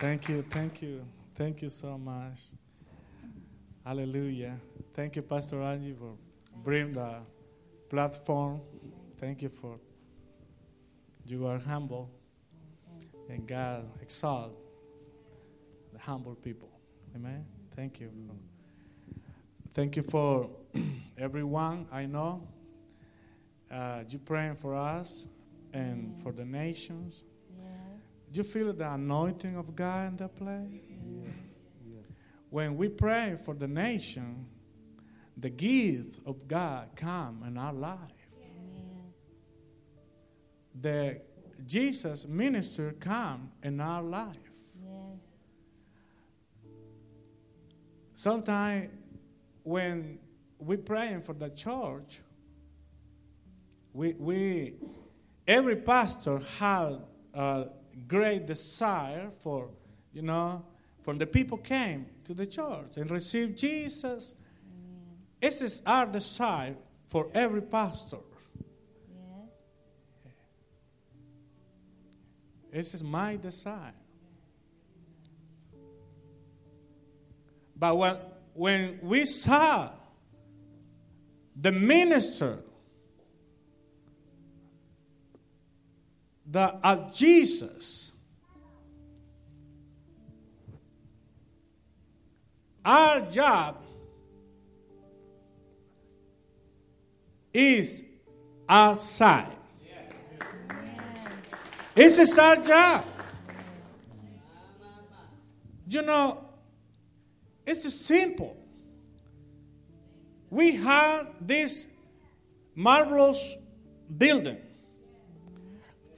Thank you, thank you, thank you so much. Hallelujah. Thank you, Pastor Angie, for bringing the platform. Thank you for you are humble, and God exalt the humble people. Amen. Thank you. Thank you for everyone I know. Uh, you praying for us and for the nations. Do you feel the anointing of God in that place? When we pray for the nation, the gift of God come in our life. The Jesus minister come in our life. Sometimes when we praying for the church, we, we every pastor had a great desire for, you know, for the people came to the church and received Jesus. This is our desire for every pastor. This is my desire. But when, when we saw the minister the, of Jesus, our job is outside. This is our job. You know, it's just simple. We have this marvelous building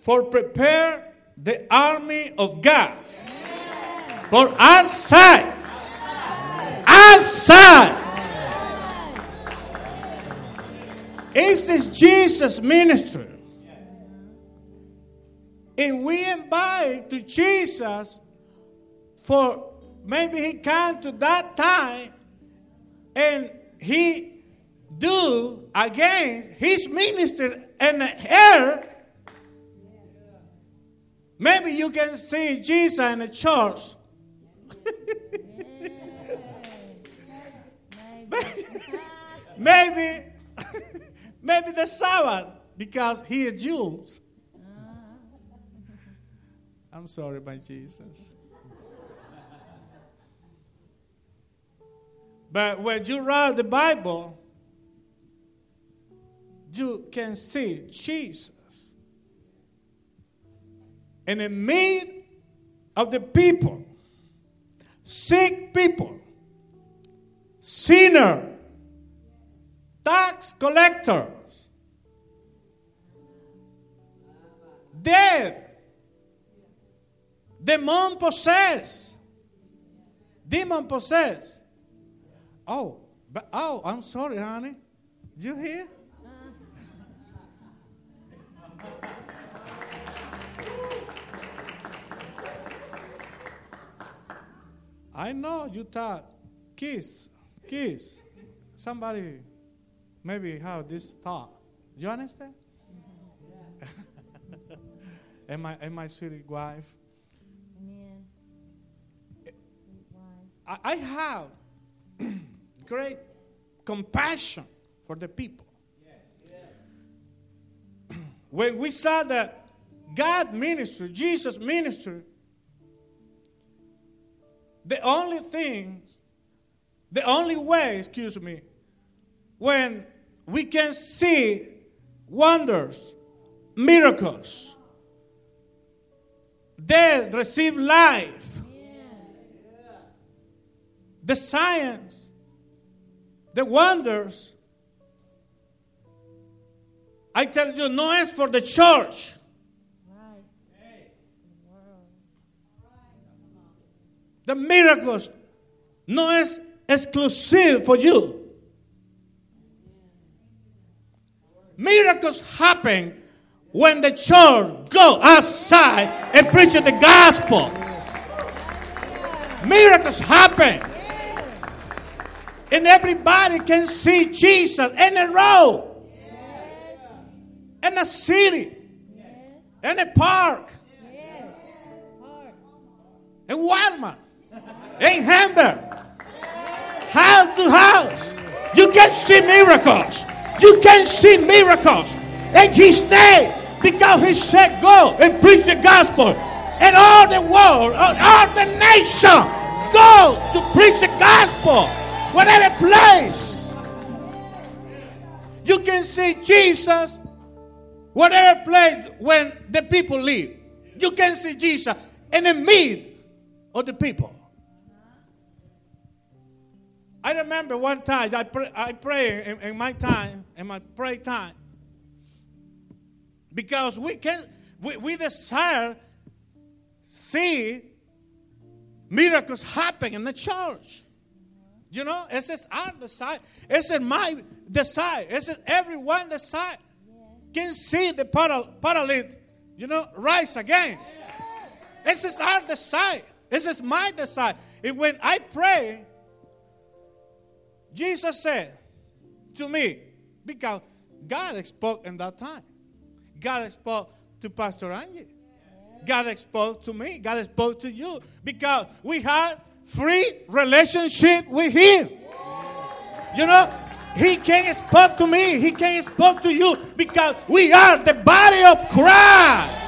for prepare the army of God for outside. Outside. This is Jesus' ministry. And we invite to Jesus for maybe he come to that time and he do against his ministry and here maybe you can see jesus in the church. Maybe maybe the sabbath because he is jews. I'm sorry my jesus. But when you read the Bible, you can see Jesus in the midst of the people, sick people, sinner, tax collectors, dead, demon possessed, demon possessed. Oh, but oh, I'm sorry, honey. Did you hear? I know you thought kiss, kiss. Somebody maybe have this thought. Do you understand? and my and my sweet wife. Amen. I, I have great compassion for the people. When we saw that God ministry, Jesus ministry, the only thing, the only way, excuse me, when we can see wonders, miracles, dead receive life, the science, the wonders. I tell you, no es for the church. The miracles no es exclusive for you. Miracles happen when the church go outside and preach the gospel. Miracles happen. And everybody can see Jesus in the road, in the city, in the park, in Walmart, in Hamburg, house to house. You can see miracles. You can see miracles. And he stayed because he said, Go and preach the gospel. And all the world, all all the nation, go to preach the gospel. Whatever place. You can see Jesus, whatever place when the people live. You can see Jesus in the midst of the people. I remember one time I pray, I pray in, in my time, in my pray time, because we can we, we desire see miracles happen in the church. You know, ese es our desire. Ese es my desire. Ese es everyone desire. Can see the paral- paralytic, you know, rise again. This is our desire. This is my desire. And when I pray, Jesus said to me, because God spoke in that time. God spoke to Pastor Angie. God spoke to me. God spoke to you. Because we had free relationship with Him. You know, He can speak to me. He can speak to you because we are the body of Christ.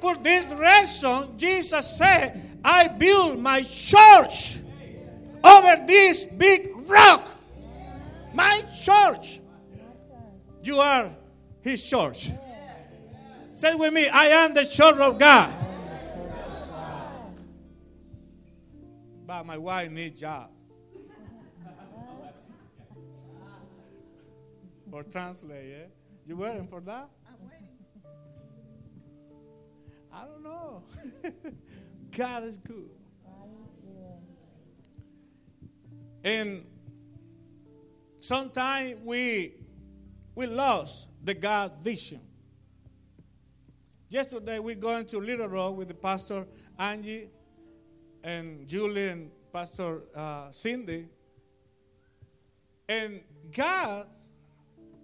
For this reason, Jesus said, I build my church over this big rock. My church. You are his church. Say with me, I am the church of God. But my wife needs job. or translate, yeah? You waiting for that? I don't know. God is good. And sometimes we we lost the God vision. Yesterday we going to Little Rock with the pastor Angie and Julie and Pastor uh, Cindy. And God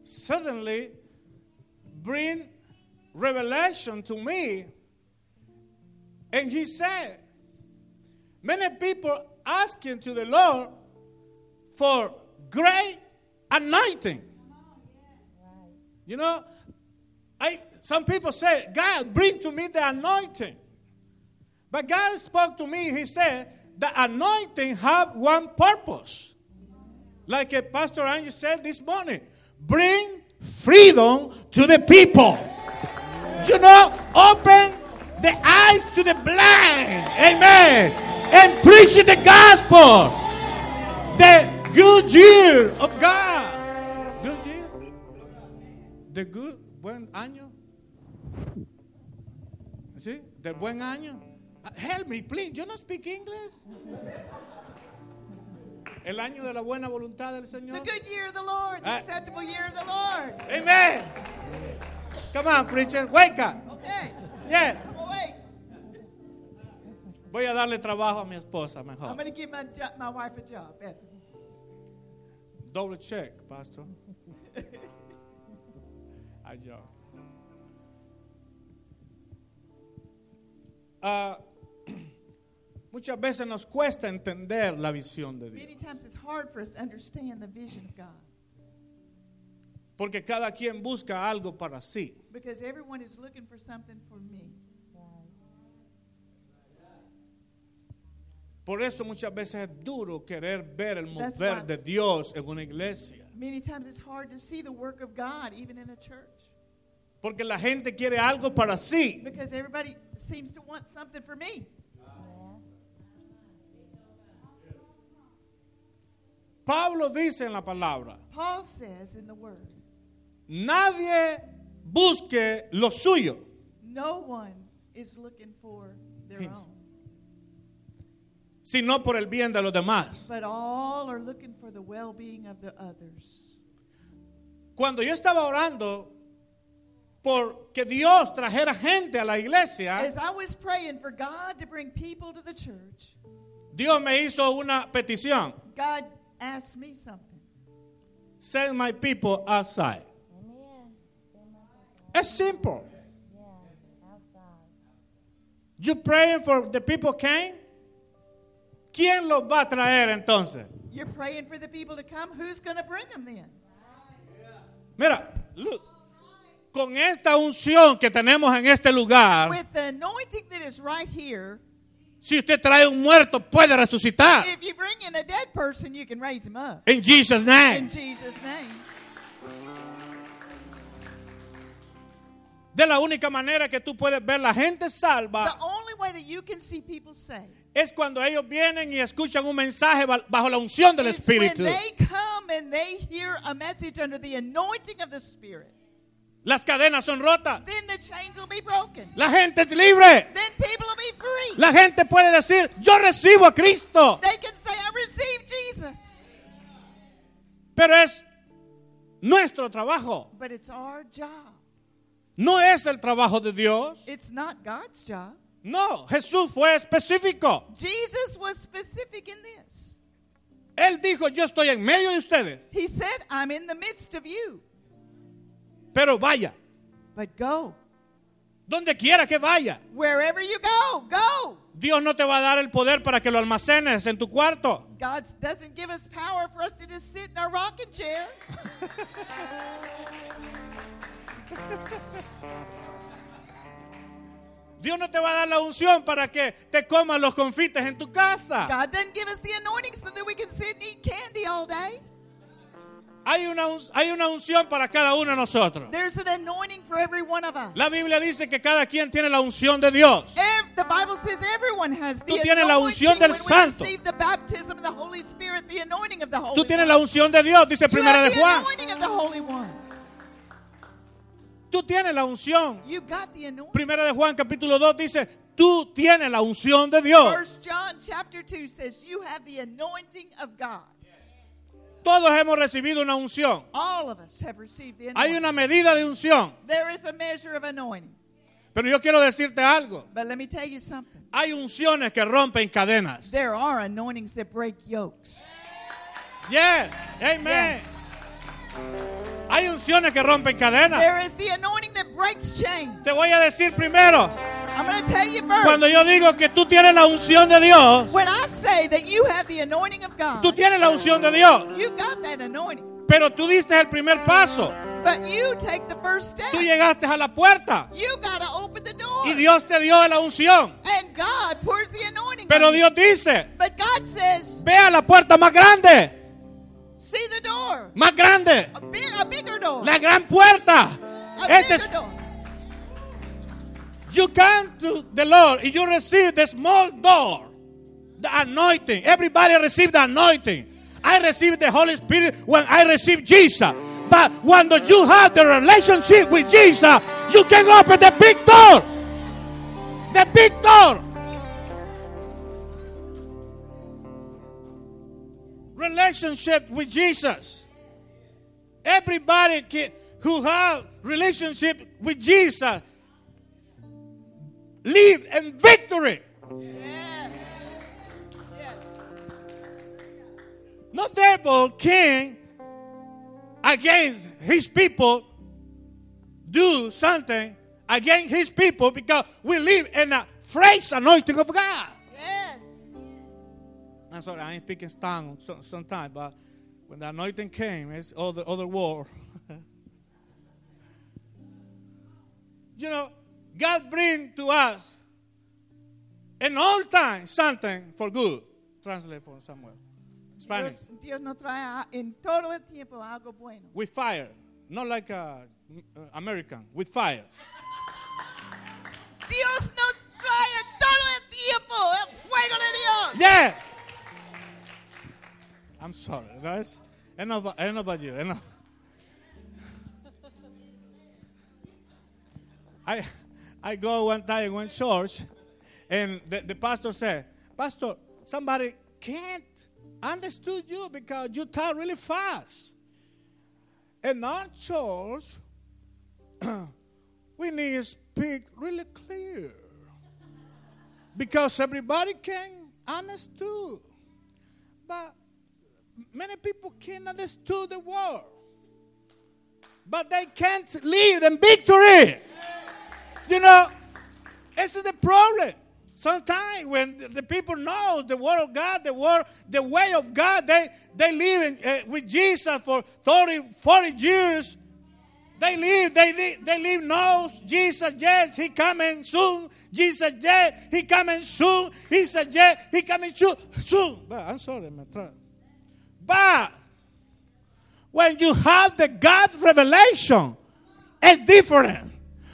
suddenly bring revelation to me and he said, many people asking to the Lord for great anointing. You know, I some people say, God, bring to me the anointing. But God spoke to me, He said, the anointing have one purpose. Like a Pastor Angie said this morning, bring freedom to the people. You know, open the eyes to the blind. Amen. And preach the gospel. The good year of God. Good year. The good, buen año. ¿Sí? The buen año. Uh, Help me, please. You don't speak English. El año de la buena voluntad del Señor. The good year of the Lord, the Ah. acceptable year of the Lord. Amen. Come on, preacher. Wake up. Okay, Yeah. I'm. Voy a darle trabajo a mi esposa I'm mejor. going to give my, jo- my wife a job. Better. Double check, pastor. I joke. Ah, muchas veces nos cuesta entender la visión de Dios. Many times it's hard for us to understand the vision of God Porque cada quien busca algo para sí. because everyone is looking for something for me. Por eso muchas veces es duro querer ver el That's mover de Dios en una iglesia. Many times it's hard to see the work of God even in a church Porque la gente quiere algo para sí. because everybody seems to want something for me. Pablo dice en la palabra, Paul says in the word, nadie busque lo suyo. no one is looking for their own, sino por el bien de los demás. but all are looking for the well being of the others. Cuando yo estaba orando por que Dios trajera gente a la iglesia, As I was praying for God to bring people to the church, Dios me hizo una petición. God asked me something. Send my people outside. Es simple. Yeah, outside. You praying for the people came? ¿Quién los va a traer entonces? You're praying for the people to come. Who's going to bring them then? Mira, look, con esta unción que tenemos en este lugar, With the anointing that is right here, si usted trae un muerto, puede resucitar. if you bring in a dead person, you can raise him up. In Jesus' In name. Jesus' name. De la única manera que tú puedes ver la gente The salva only way that you can see people saved es cuando ellos vienen y escuchan un mensaje ba- bajo la unción del is when Espíritu. they come and they hear a message under the anointing of the Spirit. Las cadenas son rotas. Then the chains will be broken. La gente es libre. Then people will be free. La gente puede decir, yo recibo a Cristo. They can say, I receive Jesus. Pero es nuestro trabajo. But it's our job. No es el trabajo de Dios. It's not God's job. No, Jesús fue específico. Jesus was specific in this. Él dijo, yo estoy en medio de ustedes. He said, I'm in the midst of you. Pero vaya, But go. donde quiera que vaya. Wherever you go, go. Dios no te va a dar el poder para que lo almacenes en tu cuarto. God doesn't give us power for us to just sit in our rocking chair. Dios no te va a dar la unción para que te comas los confites en tu casa. God doesn't give us the anointing so that we can sit and eat candy all day. Hay una, un- hay una unción para cada uno de nosotros. There's an anointing for every one of us. La Biblia dice que cada quien tiene la unción de Dios. The Bible says everyone has the Tú tienes la unción del Santo. the baptism of the Holy Spirit, the anointing of the Holy Tú tienes la unción de Dios, dice Primera de the Juan. anointing of the Holy One. Tú tienes la unción. Primera de Juan capítulo 2 dice, tú tienes la unción de Dios. First John chapter 2 says you have the anointing of God. Todos hemos recibido una unción. All of us have received the Hay una medida de unción. There is a measure of anointing. Pero yo quiero decirte algo. But let me tell you something. Hay unciones que rompen cadenas. There are anointings that break yokes. Yes. Amen. Yes. Hay unciones que rompen cadenas. There is the anointing that breaks chains. Te voy a decir primero, I'm going to tell you first. cuando yo digo que tú tienes la unción de Dios, When I say that you have the anointing of God, tú tienes la unción de Dios, you got that anointing. pero tú diste el primer paso. But you take the first step. Tú llegaste a la puerta You got to open the door. y Dios te dio la unción. and God pours the anointing Pero. Dios dice, But God says, ve a la puerta más grande, see the door. más grande, A, big, a bigger door. la gran puerta. a Este bigger door. you come to the Lord and you receive the small door, the anointing. Everybody receive the anointing. I receive the Holy Spirit when I receive Jesus. But when you have the relationship with Jesus, you can open the big door. The big door. Relationship with Jesus. Everybody can, who have relationship with Jesus live in victory. Yes. Yes. No devil can against his people do something against his people because we live in a fresh anointing of God. I'm sorry, I ain't speaking tongue so, sometimes, but when the anointing came, it's all the other war. you know, God bring to us in all time something for good. Translate for somewhere. Spanish. Dios, Dios nos trae en todo el tiempo algo bueno. with fire, not like a, uh, American, with fire. Dios nos trae todo el tiempo el fuego de Dios. Yes. I'm sorry, guys. Enough, enough about you. Enough. I, I go one time one church, and the, the pastor said, Pastor, somebody can't understood you because you talk really fast. In our church, we need to speak really clear because everybody can understand. But many people can understand the word. But they can't live in victory. You know, this is the problem. Sometimes when the- people know the word of God, the word, the way of God, they they live in, uh, with Jesus for 30, 40 years. They live, they live, they live knows Jesus, yes, he coming soon. Jesus, yes, he coming soon. He said, yes, he coming soon. soon. But I'm sorry, my throat. But when you have the God revelation, it's different.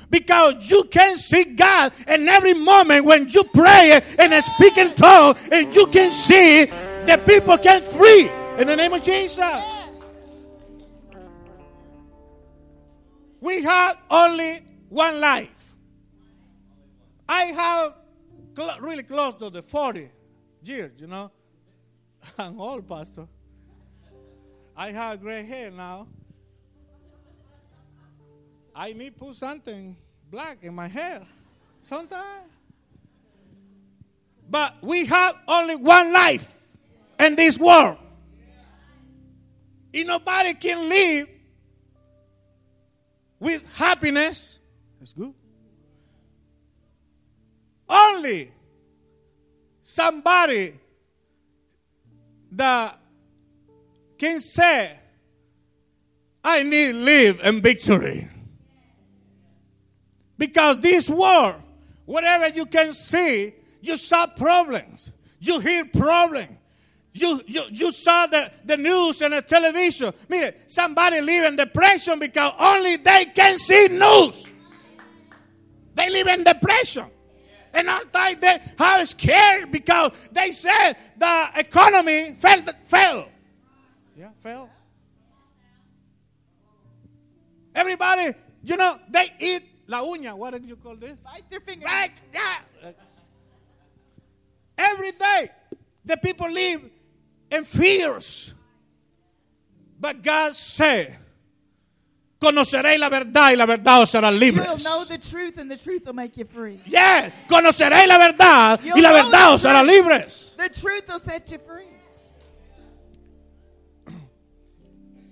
Because you can see God in every moment when you pray and speak in tongue, and you can see the people can free in the name of Jesus. We have only one life. I have cl- really close to the 40 years, you know. I'm old, Pastor. I have gray hair now. I need put something black in my hair sometimes. But we have only one life in this world. And nobody can live with happiness. That's good. Only somebody that can say, I need live in victory. Because this world, whatever you can see, you saw problems, you hear problems. You, you, you saw the, the news and the television. Mire, somebody live in depression because only they can see news. They live in depression. And all time they are scared because they said the economy fell. fell. Yeah, fell. Everybody, you know, they eat la uña. What do you call this? Bite their finger. Right? Yeah. Every day, the people live in fears. But God said, conoceréis la verdad y la verdad os hará libres. You'll know the truth, and the truth will make you free. Yeah, conoceréis la verdad y la verdad os hará libres. The truth will set you free.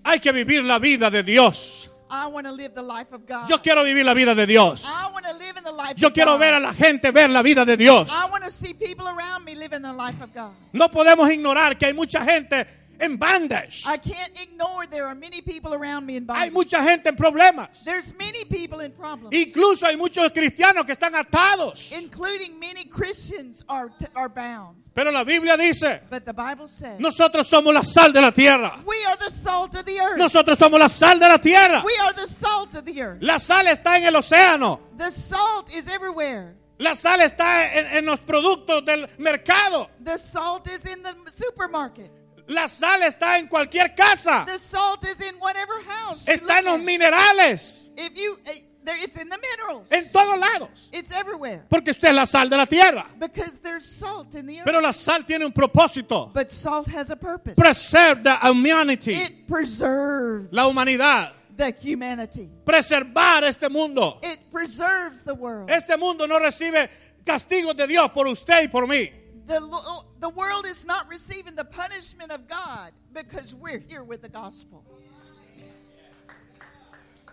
Hay que vivir la vida de Dios. I want to live the life of God. Yo quiero vivir la vida de Dios. I want to live in the life Yo of quiero God. ver a la gente ver la vida de Dios. I want to see people around me live in the life of God. No podemos ignorar que hay mucha gente en bondage. I can't ignore there are many people around me in Hay bondage. mucha gente en problemas. There's many people in problems, Incluso hay muchos cristianos que están atados. including many Christians are are bound. Pero la Biblia dice, But the Bible says nosotros somos la sal de la tierra. we are the salt of the earth. Nosotros somos la sal de la tierra. We are the salt of the earth. La sal está en el océano. The salt is everywhere. La sal está en, en los productos del mercado. The salt is in the supermarket. La sal está en cualquier casa. The salt is in whatever house. Está en los minerales. If you, there, it's in the minerals. En todos lados. It's everywhere Porque usted es la sal de la tierra. because there's salt in the earth. Pero la sal tiene un propósito. but salt has a purpose. Preserve the humanity. It preserves La humanidad. the humanity. Preservar este mundo. It preserves the world. Este mundo no recibe castigos de Dios por usted y por mí. The, the world is not receiving the punishment of God because we're here with the gospel.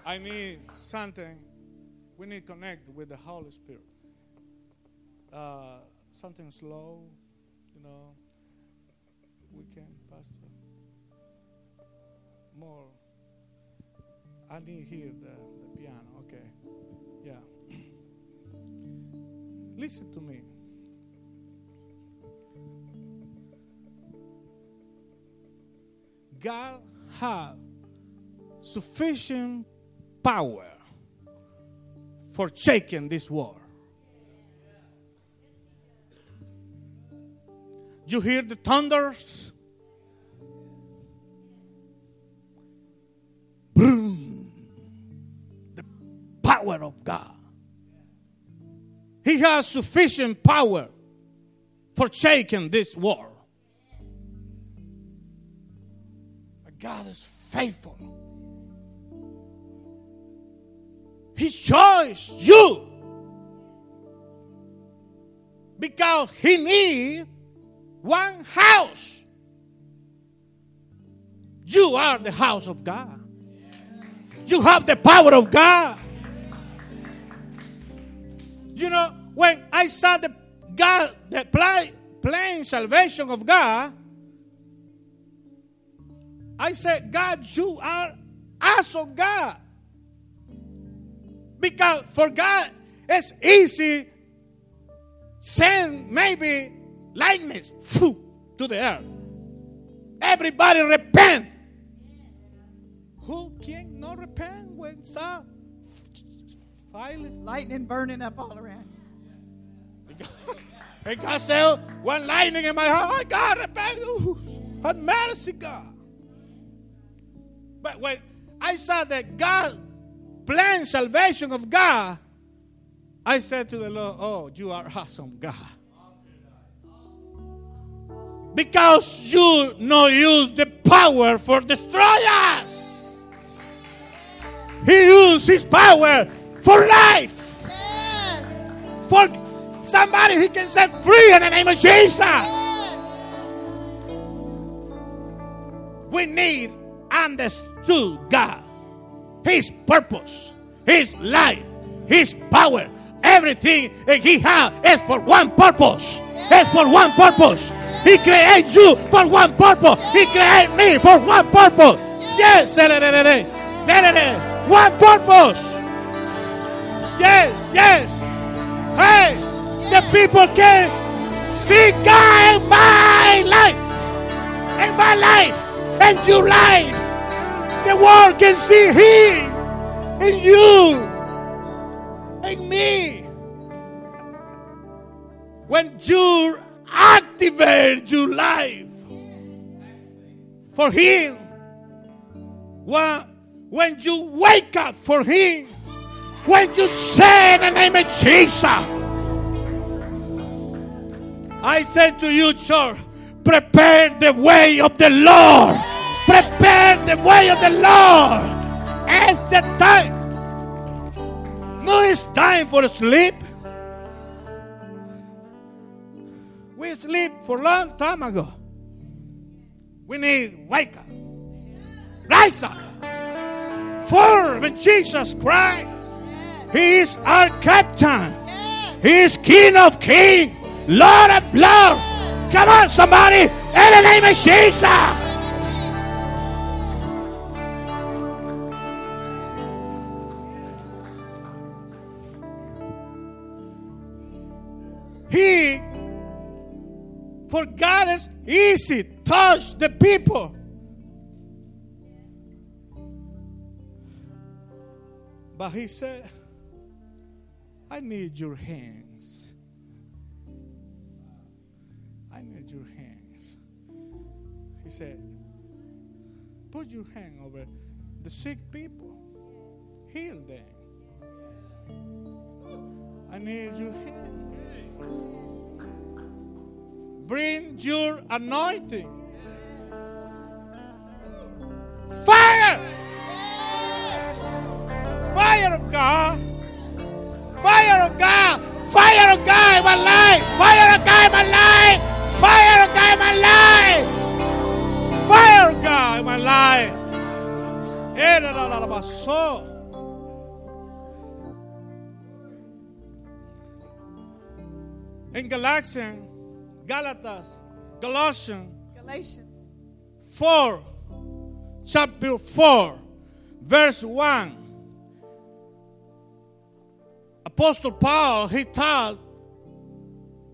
I need something. We need to connect with the Holy Spirit. Uh, something slow, you know. We can, Pastor. More. I need here the, the piano. Okay. Yeah. Listen to me. God have sufficient power for shaking this world. You hear the thunders? Boom. The power of God. He has sufficient power for shaking this world. God is faithful. He chose you because He need one house. You are the house of God. You have the power of God. You know, when I saw the God, the plan, plain salvation of God, I said, God, you are awesome God. Because for God, it's easy send maybe lightnings to the earth. Everybody repent. Who can not repent when saw fire? Lightning burning up all around. And God said, one lightning in my heart, I God, repent. Have mercy, God. But when I saw that God planned salvation of God, I said to the Lord, Oh, you are awesome, God. Because you no use the power for destroy us. He used his power for life. Yes. For somebody he can set free in the name of Jesus. Yes. We need understood God, His purpose, His life, His power. Everything that He has is for one purpose. It's for one purpose. He created you for one purpose. He created me for one purpose. Yes, one purpose. Yes, yes. Hey, the people can see God in my life, in my life, in your life. The world can see Him in you, in me. When you activate your life for Him, when, when you wake up for Him, when you say the name of Jesus, I say to you, church, prepare the way of the Lord. Prepare the way of the Lord. It's the time. No, it's time for sleep. We sleep for a long time ago. We need wake up. Rise up. For when Jesus Christ, He is our captain. He is King of Kings, Lord of Lords. Come on, somebody, in the name of Jesus. For God is easy, touch the people. But he said, I need your hands. I need your hands. He said, Put your hand over the sick people, heal them. I need your hand. Bring your anointing. Fire! Fire of God! Fire of God! Fire of God in my life! Fire of God in my life! Fire of God in my life! Fire of God in my life! Eh, la, so. In Galatians, Galatas, Galatians Galatians 4, chapter 4, verse 1. Apostle Paul, he taught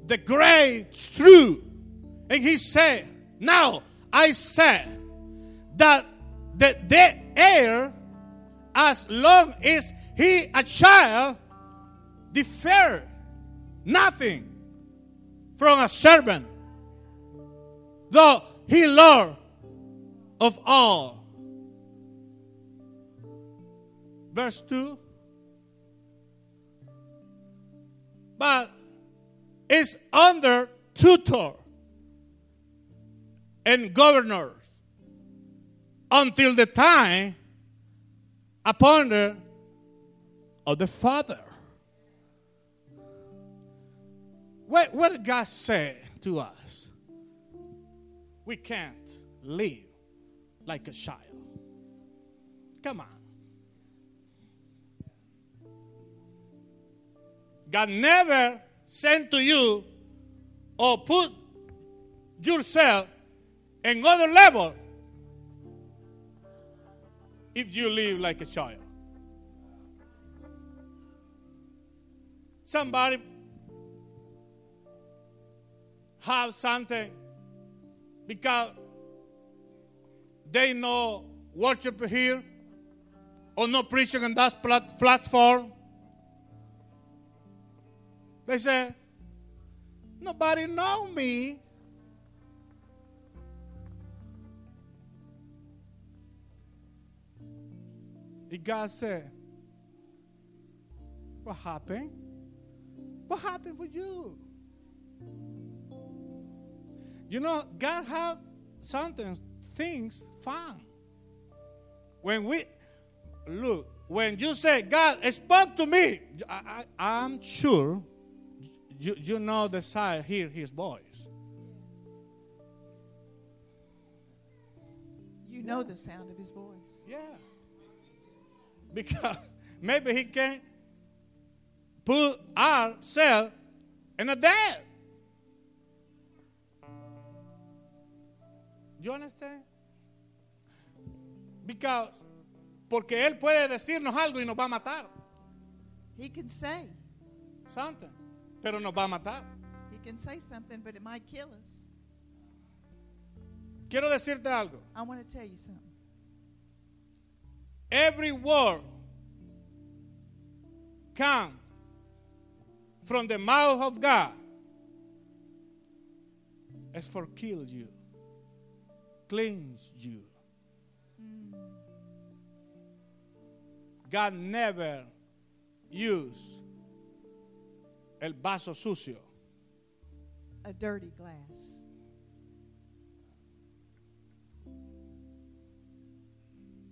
the great truth. And he said, Now I said that the, the heir, as long as he a child, differ nothing from a servant, though he Lord of all. Verse 2. But is under tutor and governors until the time appointed of the Father. What, what did God say to us? We can't live like a child. Come on. God never sent to you or put yourself in other level if you live like a child. Somebody have something because they no worship here or no preaching on that plat- platform. They say, nobody know me. And God said, what happened? What happened for you? You know, God have something, things fun. When we look, when you say, God spoke to me, I, I, am sure you, you know the side, hear his voice. You know the sound of his voice. Yeah. Because maybe he can put ourselves in a debt. You understand? Because porque él puede decirnos algo y nos va a matar. He can say, Something. Pero nos va a matar. he can say something, but it might kill us. Quiero decirte algo. I want to tell you something. Every word come from the mouth of God is for kill you, cleanse you. God never used el vaso sucio. A dirty glass.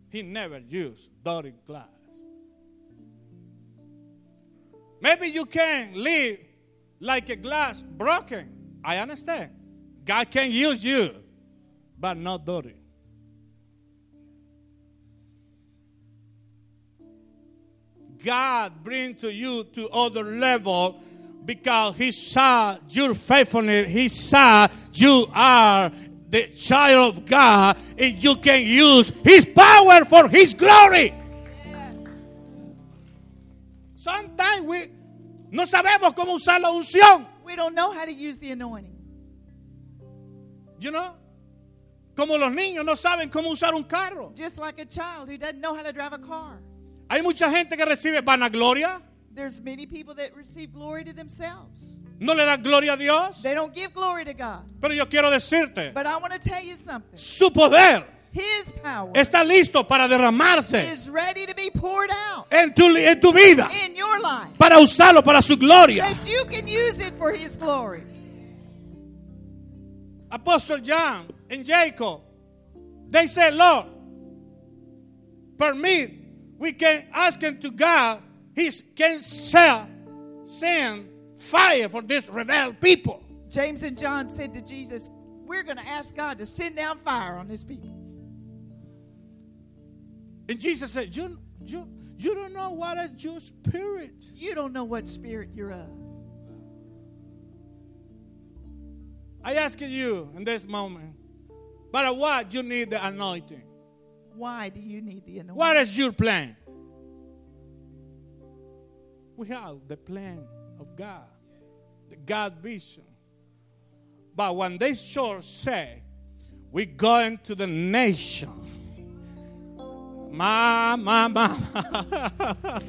He never used dirty glass. Maybe you can live like a glass broken. I understand. God can use you, but not dirty. God bring to you to other level because He saw your faithfulness. He saw you are the child of God, and you can use His power for His glory. Sometimes we no sabemos cómo usar la unción. We don't know how to use the anointing. You know? Como los niños no saben cómo usar un carro. Just like a child who doesn't know how to drive a car. Hay mucha gente que recibe vanagloria, There's many people that receive glory to themselves. no le da gloria a Dios. They don't give glory to God. Pero yo quiero decirte, But I want to tell you something. su poder His power está listo para derramarse is ready to be poured out en tu, en tu vida, in your life. para usarlo para su gloria. That you can use it for His glory. Apostle John and Jacob, they said, Lord, permit, we can ask him to God, he can sell, send fire for this rebel people. James and John said to Jesus, We're going to ask God to send down fire on this people. And Jesus said, You, you, you don't know what is your spirit. You don't know what spirit you're of. I ask you in this moment, but what you need the anointing? Why do you need the anointing? What is your plan? We have the plan of God, the God vision. But when this church say, we going to the nation, ma, ma, ma,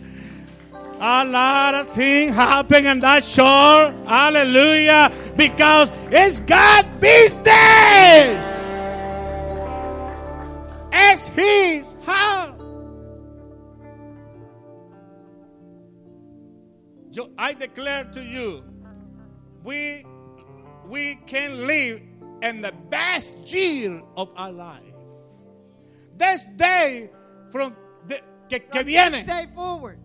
a lot of things happen in that shore. Hallelujah. Because it's God business. It's His house. I declare to you, we we can live in the best year of our life. This day from the, que, que viene, this day forward,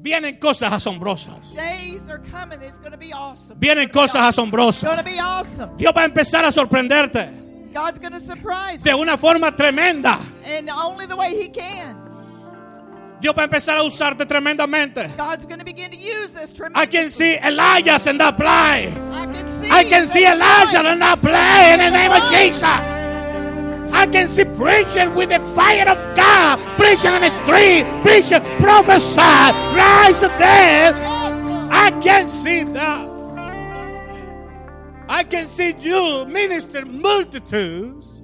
vienen cosas asombrosas. days are coming. It's going to be awesome. Vienen cosas asombrosas. It's going to be awesome. Dios va a empezar a sorprenderte God's going to surprise de una forma tremenda. And only the way He can. Dios va a empezar a usarte tremendamente. God's going to begin to use us I can see Elias in that play. I can see I can see Elijah and not play in the name of Jesus. I can see preaching with the fire of God, preaching on the street, preaching, prophesy, rise dead. I can see that. I can see you minister multitudes,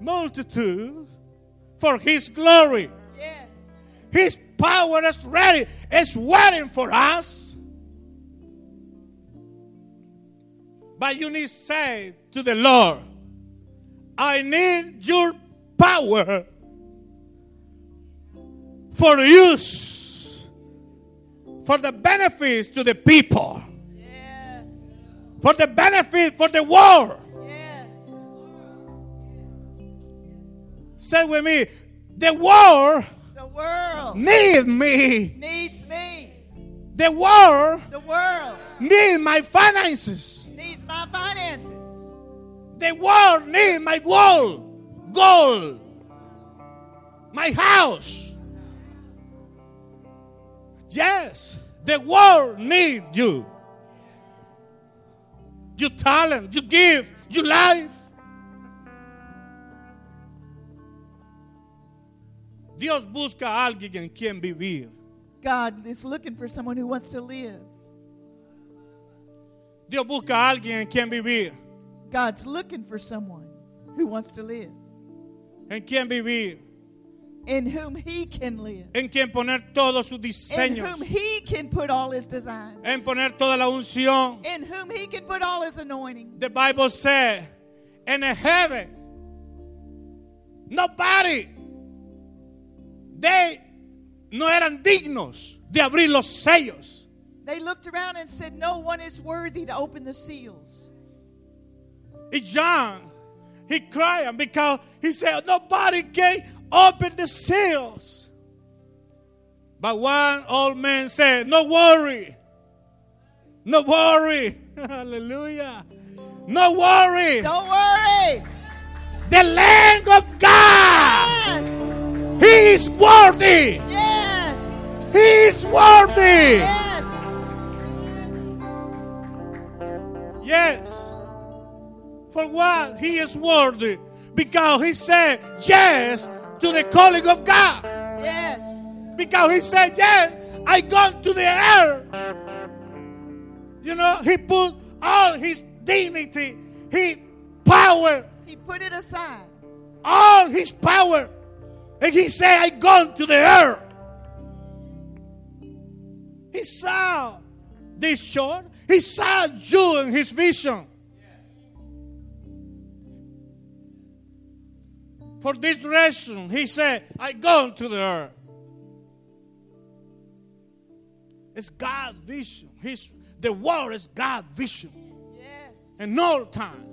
multitudes for His glory. Yes. His power is ready, it's waiting for us. But you need to say to the Lord, I need your power for use, for the benefits to the people. For the benefit for the world. Yes. Say with me, the world The world needs me. needs me. The world The world needs my finances. needs my finances. The world needs my gold, gold, my house. Yes, the world needs you. Your talent, you give, your life. Dios busca a alguien en quien vivir. God is looking for someone who wants to live. Dios busca a alguien en quien vivir. God's looking for someone who wants to live, En quien vivir. In whom He can live, En quien poner todos sus in whom He can put all His designs, En poner toda la unción. in whom He can put all His anointing. The Bible says, in heaven, nobody, they no eran dignos de abrir los sellos. They looked around and said, No one is worthy to open the seals. Y John, he cried because he said, nobody can open the seals. But one old man said, no worry. No worry. Hallelujah. No worry. Don't worry. The Lamb of God. Yes. He is worthy. Yes. He is worthy. Yes. Yes. For what? He is worthy. Because he said yes to the calling of God. Yes. Because he said, Yes, I gone to the air. You know, he put all his dignity, his power, He put it aside. all his power. And he said, I gone to the air. He saw this short. He saw you in his vision. For this reason, he said, I go to the earth. It's God's vision. His, the world is God's vision. Yes. And all time.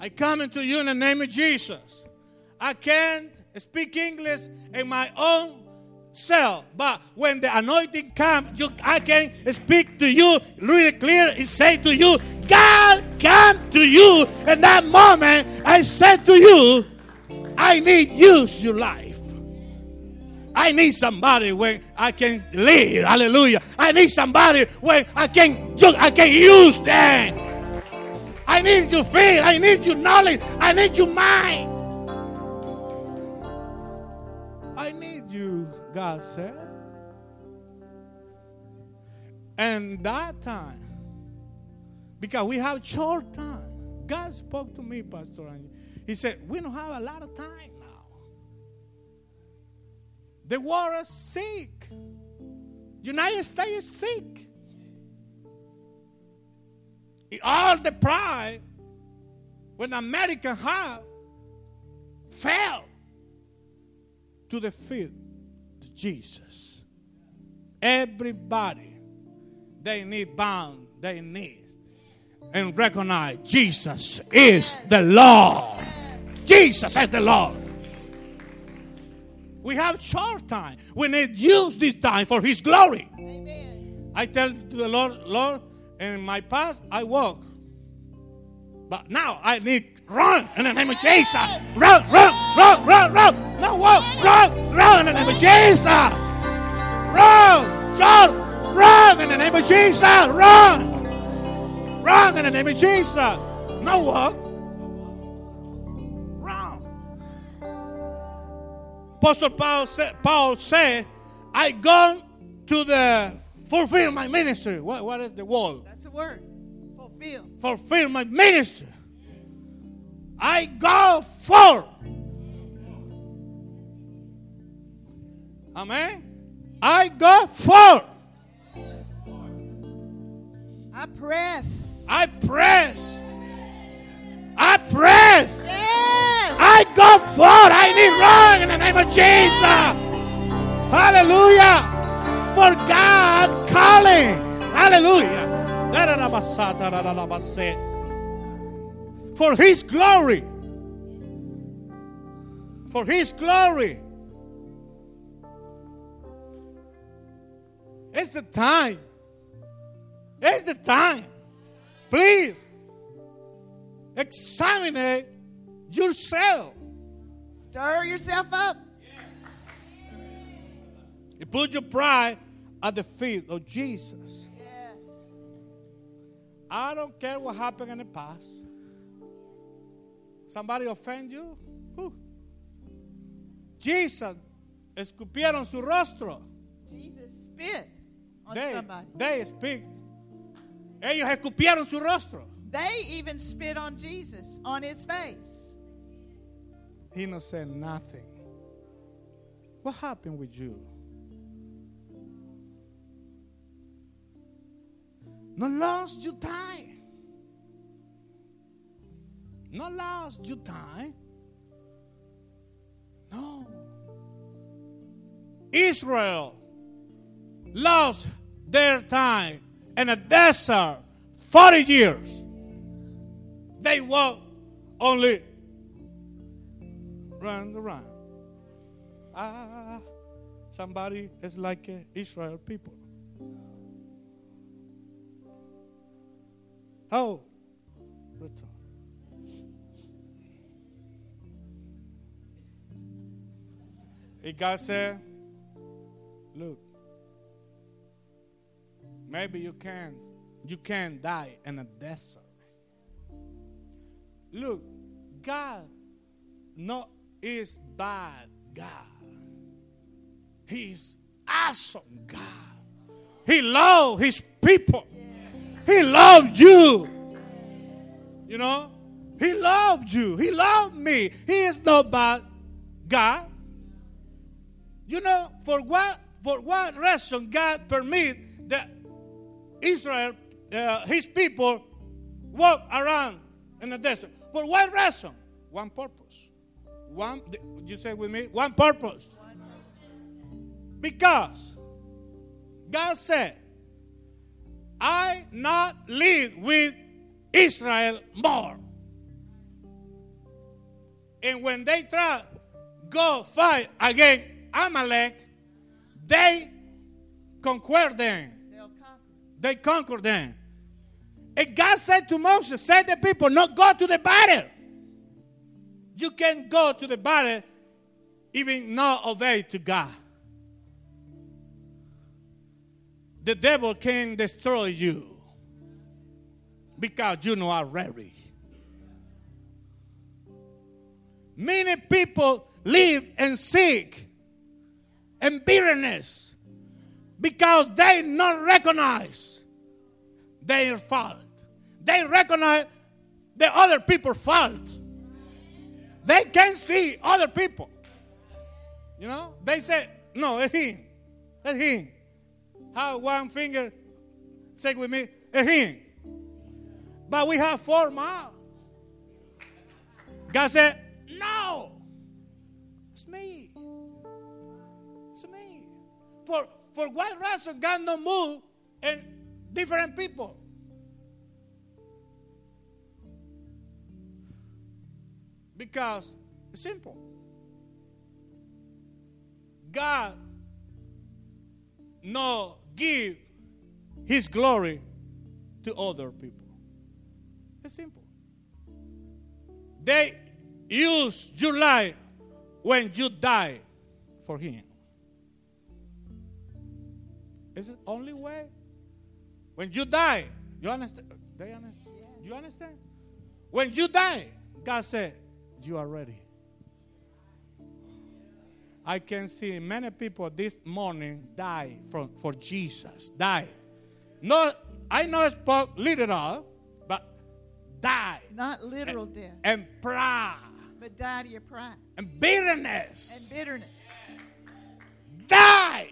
I come into you in the name of Jesus. I can't speak English in my own self, but when the anointing comes, you, I can speak to you really clear and say to you, God come to you. In that moment, I said to you, I need use your life. I need somebody when I can live. Hallelujah. I need somebody when I can I can use them. I need your faith. I need your knowledge. I need your mind. I need you, God said. And that time, because we have short time, God spoke to me, Pastor Angie. He said, We don't have a lot of time now. The world is sick. United States is sick. All the pride when America have fell to the feet of Jesus. Everybody they need bound, they need and recognize Jesus is the Lord. Jesus is the Lord. We have short time. We need use this time for His glory. Amen. I tell the Lord, Lord, in my past I walk, but now I need run in the name of Jesus. Run, run, run, run, run. No walk, run, run in the name of Jesus. Run, jump, Run in the name of Jesus. Run. Run in the name of Jesus. No what? Run. Apostle Paul said, Paul said, I gone to the fulfill my ministry. What, what is the word? That's the word. Fulfill. Fulfill my ministry. I go for. Amen. I go for. I press. I press. I press. Yes. I go forward. I need run in the name of Jesus. Hallelujah. For God calling. Hallelujah. For His glory. For His glory. It's the time. It's the time. Please examine yourself. Stir yourself up. You put your pride at the feet of Jesus. Yes. I don't care what happened in the past. Somebody offend you? Who? Jesus escupieron su rostro. Jesus spit on They, somebody. they speak. Ellos escupieron su rostro. They even spit on Jesus, on his face. He no said nothing. What happened with you? No lost your time. No lost your time. No. Israel lost their time in a desert 40 years. They walk only run around. Ah, somebody is like Israel people. Oh, return. And God said, Look, maybe you can you can die in a desert. Look, God not is bad God. He's awesome God. He loves his people. He loved you. You know? He loved you. He loved me. He is not bad God. You know, for what for what reason God permit that Israel, uh, his people, walk around in the desert? For what reason? One purpose. One, you say with me, one purpose. Because God said, I not live with Israel more. And when they try go fight against Amalek, they conquer them. They'll conquer. Them. And God said to Moses, say the people, not go to the battle. You can't go to the battle, even not obey to God. The devil can destroy you because you know are ready. Many people live and sick and bitterness because they not recognize their fault. They recognize the other people's fault. They can't see other people. You know, they say, no, it's him. It's him. Have one finger, say with me, it's him. But we have four mouths. God said, no, it's me. It's me. For, for what reason God no move in different people? Because it's simple. God no give his glory to other people. It's simple. They use your life when you die for him. It's the only way. When you die, you understand? They understand? You understand? When you die, God said, You are ready. I can see many people this morning die from, for Jesus. Die. No, I know it's spoke literal, but die. Not literal death, And pride. but die to your pride And bitterness. and bitterness. die.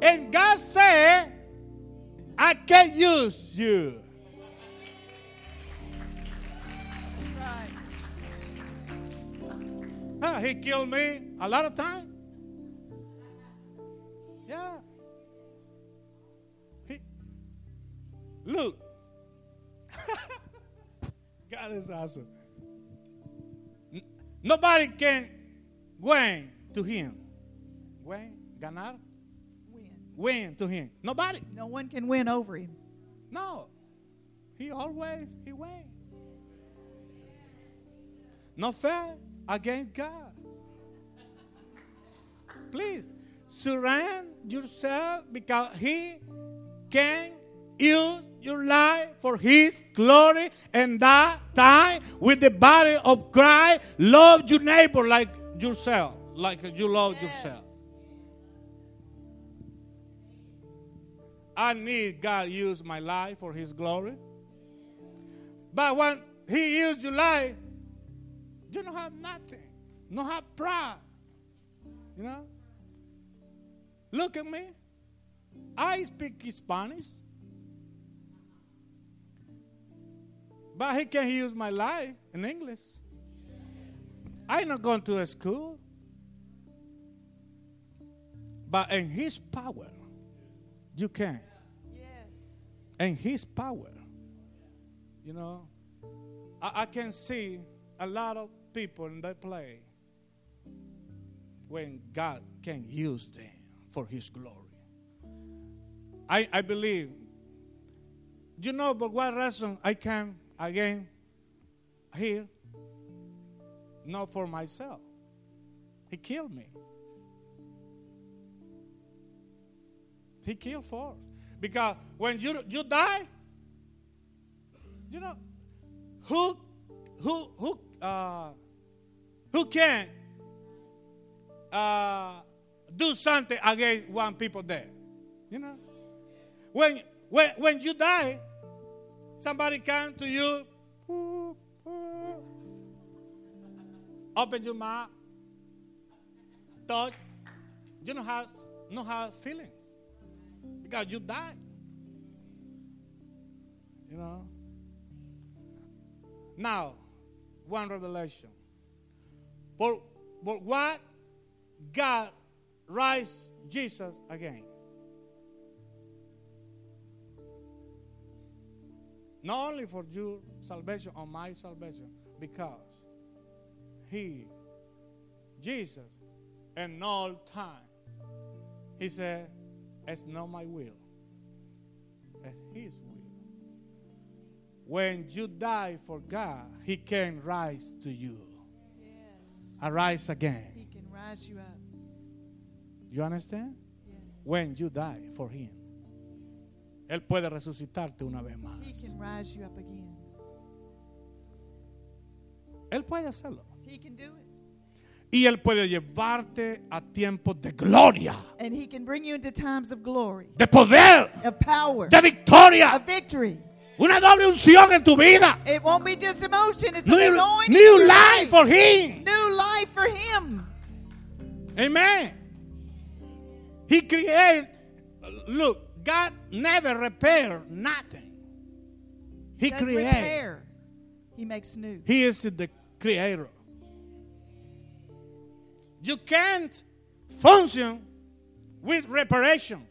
And God said, I can use you. Right. Huh, he killed me a lot of times. Yeah. He, look. God is awesome. Nobody can win to him. Win, ganar, Win. to him. Nobody. No one can win over him. No. He always he win. No fair against God. Please surrender yourself because He can use your life for His glory and that time with the body of Christ. Love your neighbor like yourself, like you love yourself. I need God use my life for His glory. But when He used your life, you don't have nothing. No have pride. You know? Look at me. I speak Spanish. But he can use my life in English. I'm not going to a school. But in his power, you can. And his power. You know, I, I can see a lot of people in that play when God can use them for his glory. I, I believe. You know, but what reason I came again here? Not for myself. He killed me. He killed for us. Because when you you die, you know, who who who uh, who can uh, do something against one people there? You know, when when when you die, somebody come to you, open your mouth, touch. You don't have no have feelings because you died. You know. Now, one revelation. For, for what God rise Jesus again? Not only for your salvation or my salvation, because He, Jesus, in all time, He said, It's not my will, it's His will. When you die for God, He can rise to you. Yes. Arise again. He can rise you up. You understand? Yes. When you die for Him. Él puede resucitarte una vez más. He can rise you up again. Él puede hacerlo. He can do it. Y Él puede llevarte a tiempos de gloria, And he can bring you into times of glory, de poder, of power, de victoria. of victory. Una doble unción en tu vida. It won't be just emotion, it's New, anointing. new life for Him. New life for him. Amen. He created, look, God never repair nothing. He created. He makes new. He is the creator. You can't function with reparation.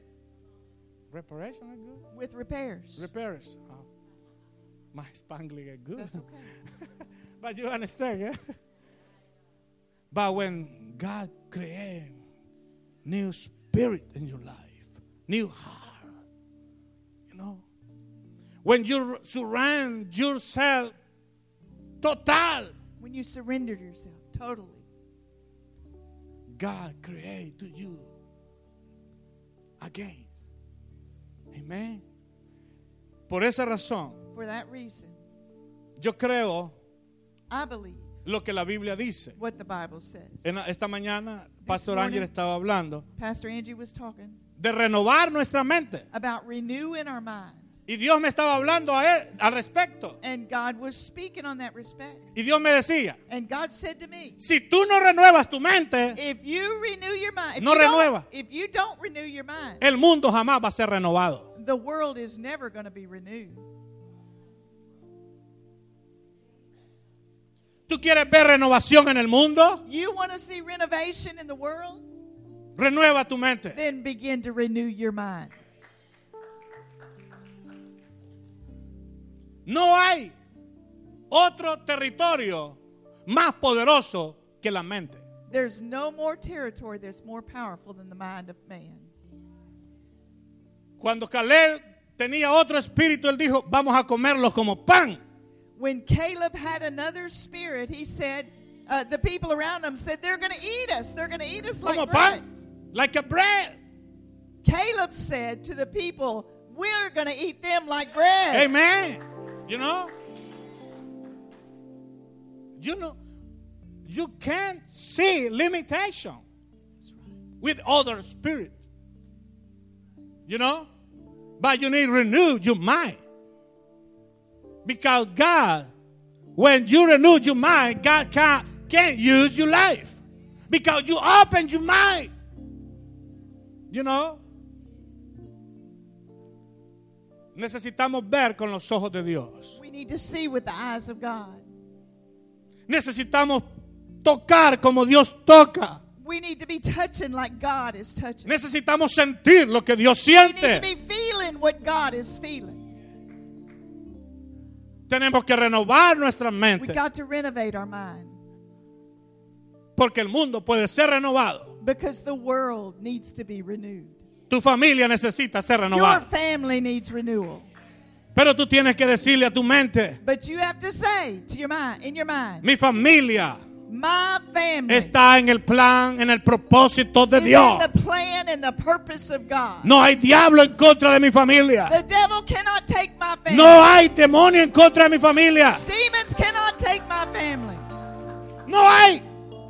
Reparation is good? With repairs. Repairs. Oh. My Spanglish is good. That's okay. but you understand, yeah? But when God created new spirit in your life, new heart, you know, when you surround yourself total, When you surrendered yourself totally. God created to you against. Amen. Por esa razón, For that reason, yo creo I believe lo que la Biblia dice. what the Bible says. En- esta mañana, Pastor Ángel estaba hablando Pastor Angie was talking de renovar nuestra mente. about renewing our mind. Y Dios me estaba hablando a él, al respecto. And God was speaking on that respect. Y Dios me decía, And God said to me, si tú no renuevas tu mente, if you renew your mind, if, No you, don't, renueva. if you don't renew your mind, el mundo jamás va a ser renovado. the world is never going to be renewed. ¿Tú quieres ver renovación en el mundo? You want to see renovation in the world? Renueva tu mente. Then begin to renew your mind. No hay otro territorio más poderoso que la mente. There's no more territory that's more powerful than the mind of man. Cuando Caleb tenía otro espíritu, él dijo, vamos a comerlos como pan. When Caleb had another spirit, he said, uh, the people around him said, they're going to eat us. They're going to eat us Como like bread. pan. Like a bread. Caleb said to the people, we're going to eat them like bread. Amen. You know? You know, you can't see limitation with other spirit. You know? But you need renew your mind. Because God, when you renew your mind, God can't, can't use your life. Because you open your mind. You know? Necesitamos ver con los ojos de Dios. We need to see with the eyes of God. Necesitamos tocar como Dios toca. We need to be touching like God is touching. Necesitamos sentir lo que Dios We need to siente. be feeling what God is feeling. Tenemos que renovar nuestra We mente. got to renovate our mind Porque el mundo puede ser renovado. because the world needs to be renewed. Tu familia necesita ser Your renovada. family needs renewal. Pero tú tienes que decirle a tu mente, But you have to say to your mind, in your mind, mi familia my family está en el plan, en el propósito de Dios. in the plan and the purpose of God. No hay diablo en contra de mi familia. The devil cannot take my family. No hay demonio en contra de mi familia. Demons cannot take my family. No hay.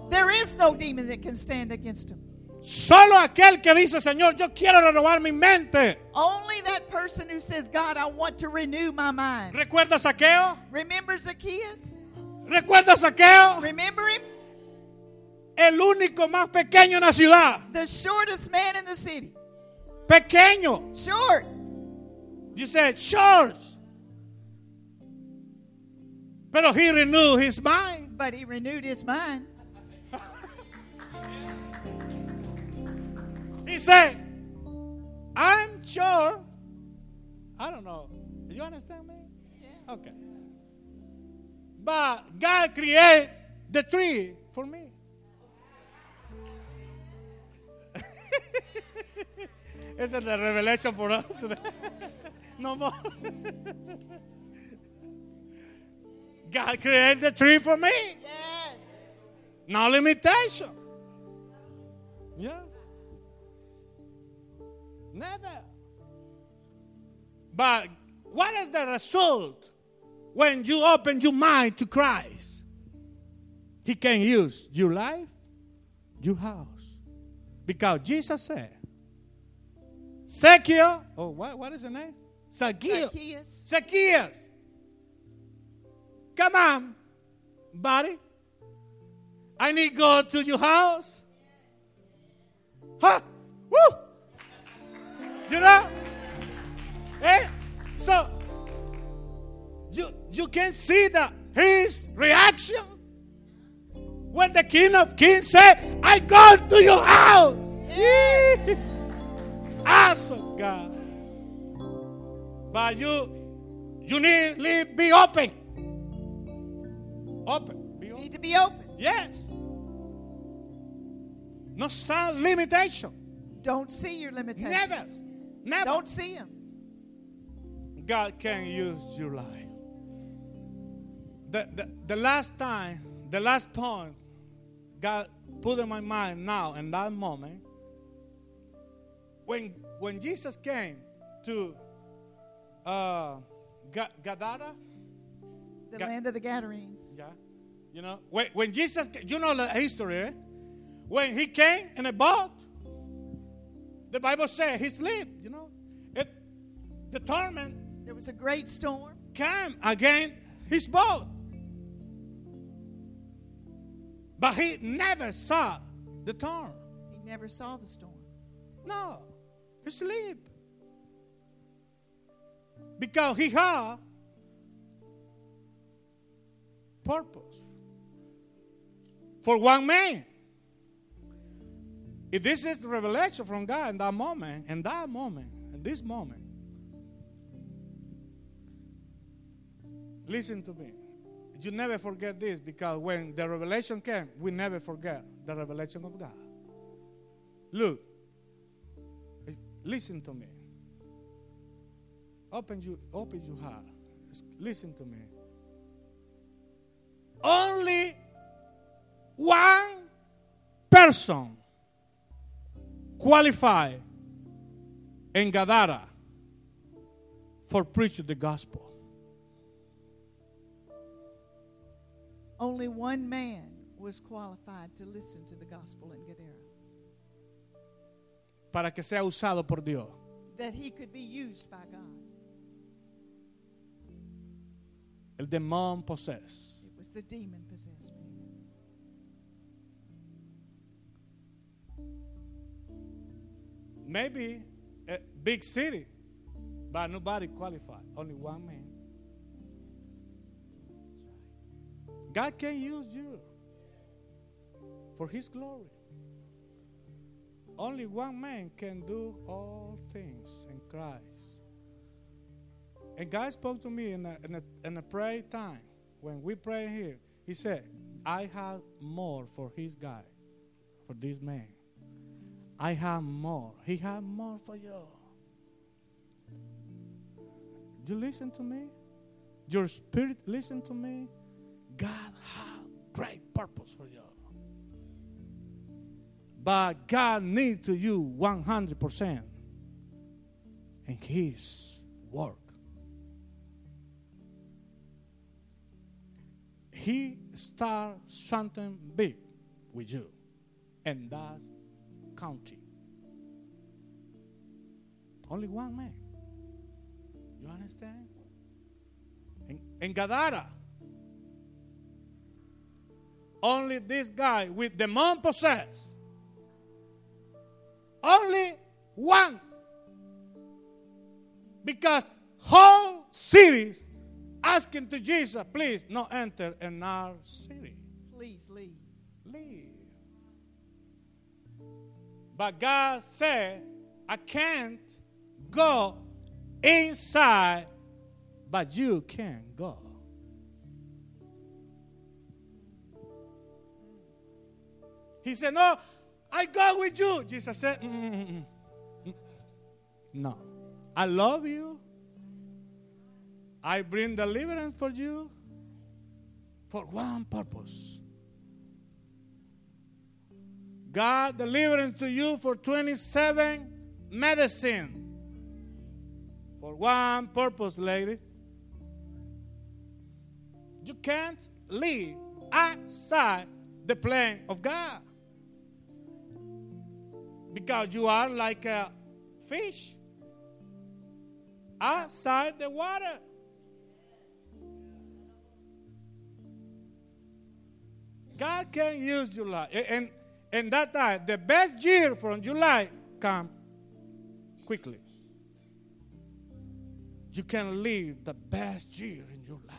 There is no demon that can stand against him. Solo aquel que dice, Señor, yo quiero renovar mi mente. Only that person who says, God, I want to renew my mind. ¿Recuerda Zaqueo? Remember Zacchaeus? ¿Recuerda Zaqueo? Remember him? El único más pequeño en la ciudad. The shortest man in the city. Pequeño. Short. You said, short. Pero he renewed his mind. But he renewed his mind. He said, I'm sure. I don't know. Do you understand me? Yeah. Okay. But God created the tree for me. Esa es la revelation for us today. no more. God created the tree for me. Yes. No limitation. Yeah. Never. But what is the result when you open your mind to Christ? He can use your life, your house. Because Jesus said, Zacchaeus, oh, what, what is the name? Zacchaeus. Zacchaeus. Zacchaeus. Come on, buddy. I need to go to your house. Huh? Woo! You know? Eh? So you you can see the his reaction when the King of Kings said, I go to your house. awesome God. But you you need to be open. Open. Be You open. need to be open. Yes. No some limitation. Don't see your limitations. Never. Never. Don't see him. God can use your life. The, the, the last time, the last point God put in my mind now in that moment, when when Jesus came to uh, Ga- Gadara, The land of the Gadarenes. yeah, you know, when, when Jesus, you know the history, eh? when he came in a boat, the Bible said he slept, you know. The torment There was a great storm. came against his boat. But he never saw the storm. He never saw the storm. No, he sleep. Because he had purpose for one man. If this is the revelation from God in that moment, in that moment, in this moment, listen to me. You never forget this because when the revelation came, we never forget the revelation of God. Look, listen to me. Open you, open your heart. Listen to me. Only one person qualified in Gadara for preaching the gospel. Only one man was qualified to listen to the gospel in Gadara, para que sea usado por Dios. that he could be used by God. El demon possessed. It was the demon possessed man. Maybe a big city, but nobody qualified. Only one man. God can use you for His glory. Only one man can do all things in Christ. And God spoke to me in a, in a, in a prayer time. When we pray here, He said, I have more for His guy, for this man. I have more. He have more for you. You listen to me? Your spirit listen to me? God has great purpose for you. But God needs to you 100% in His work. He starts something big with you, and that's county. Only one man. You understand? In, in Gadara, only this guy with demon possessed. Only one. Because whole cities asking to Jesus, please, no enter in our city. Please leave. Leave. But God said, I can't go inside, but you can go. He said, No, I go with you. Jesus said, "Mm, mm, mm, mm. No, I love you. I bring deliverance for you for one purpose. God deliverance to you for 27 medicine. For one purpose, lady. You can't live outside the plan of God. Because you are like a fish outside the water. God can use July. And and that time, the best year from July come quickly. You can live the best year in your life.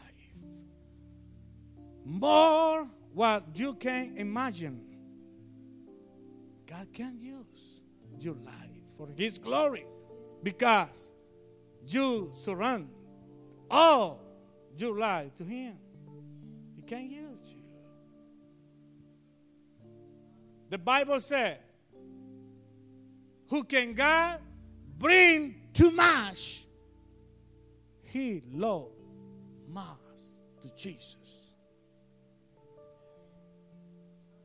More what you can imagine. God can use your life for His glory because you surrender all your life to Him. He can use you. The Bible said, Who can God bring too much? He loved much to Jesus.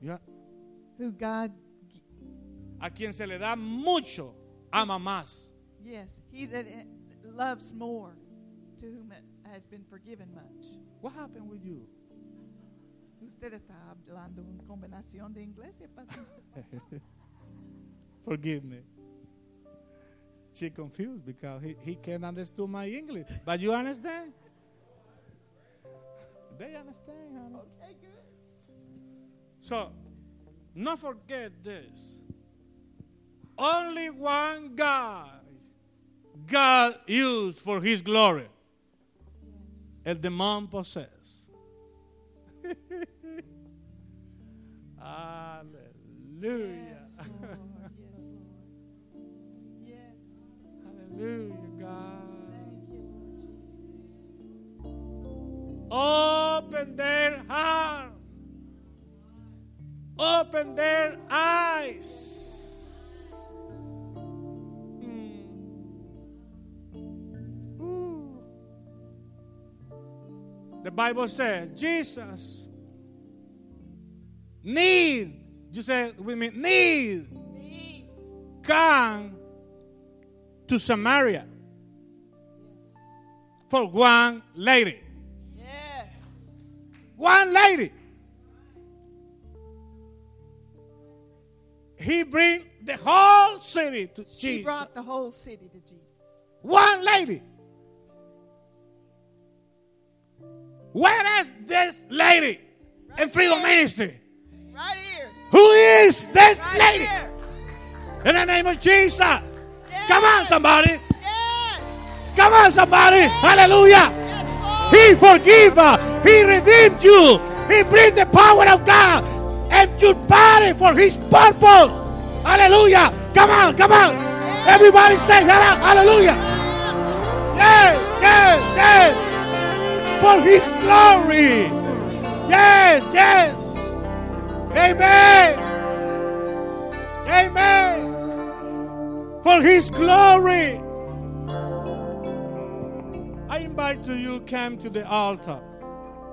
Yeah. Who God A quien se le da mucho ama más. Yes, he that loves more, to whom it has been forgiven much. What happened with you? Usted está hablando una combinación de inglés y español. Forgive me. She confused because he, he can't understand my English. But you understand? They understand, honey. Okay, good. So, not forget this. Only one God God used for his glory. El demon possess. Hallelujah. Yes, Lord. Yes, Lord. Yes. Lord. Hallelujah, God. Thank you, Lord Jesus. Open their heart. Open their eyes. Bible said Jesus need. You say with me need Needs. come to Samaria for one lady. Yes. One lady. He bring the whole city to She Jesus. brought the whole city to Jesus. One lady. Where is this lady in Freedom here. Ministry? Right here. Who is this Right lady? here. In the name of Jesus. Yes. Come on, somebody. Yes. Come on, somebody. Hallelujah. Yes, Lord. He forgive. uh, He redeemed you. He bring the power of God and your body for His purpose. Hallelujah. Come on, come on. Everybody say "Halla- hallelujah. Yes, yes, yes. For His glory. Yes, yes. Amen. Amen. For His glory. I invite you, to come to the altar.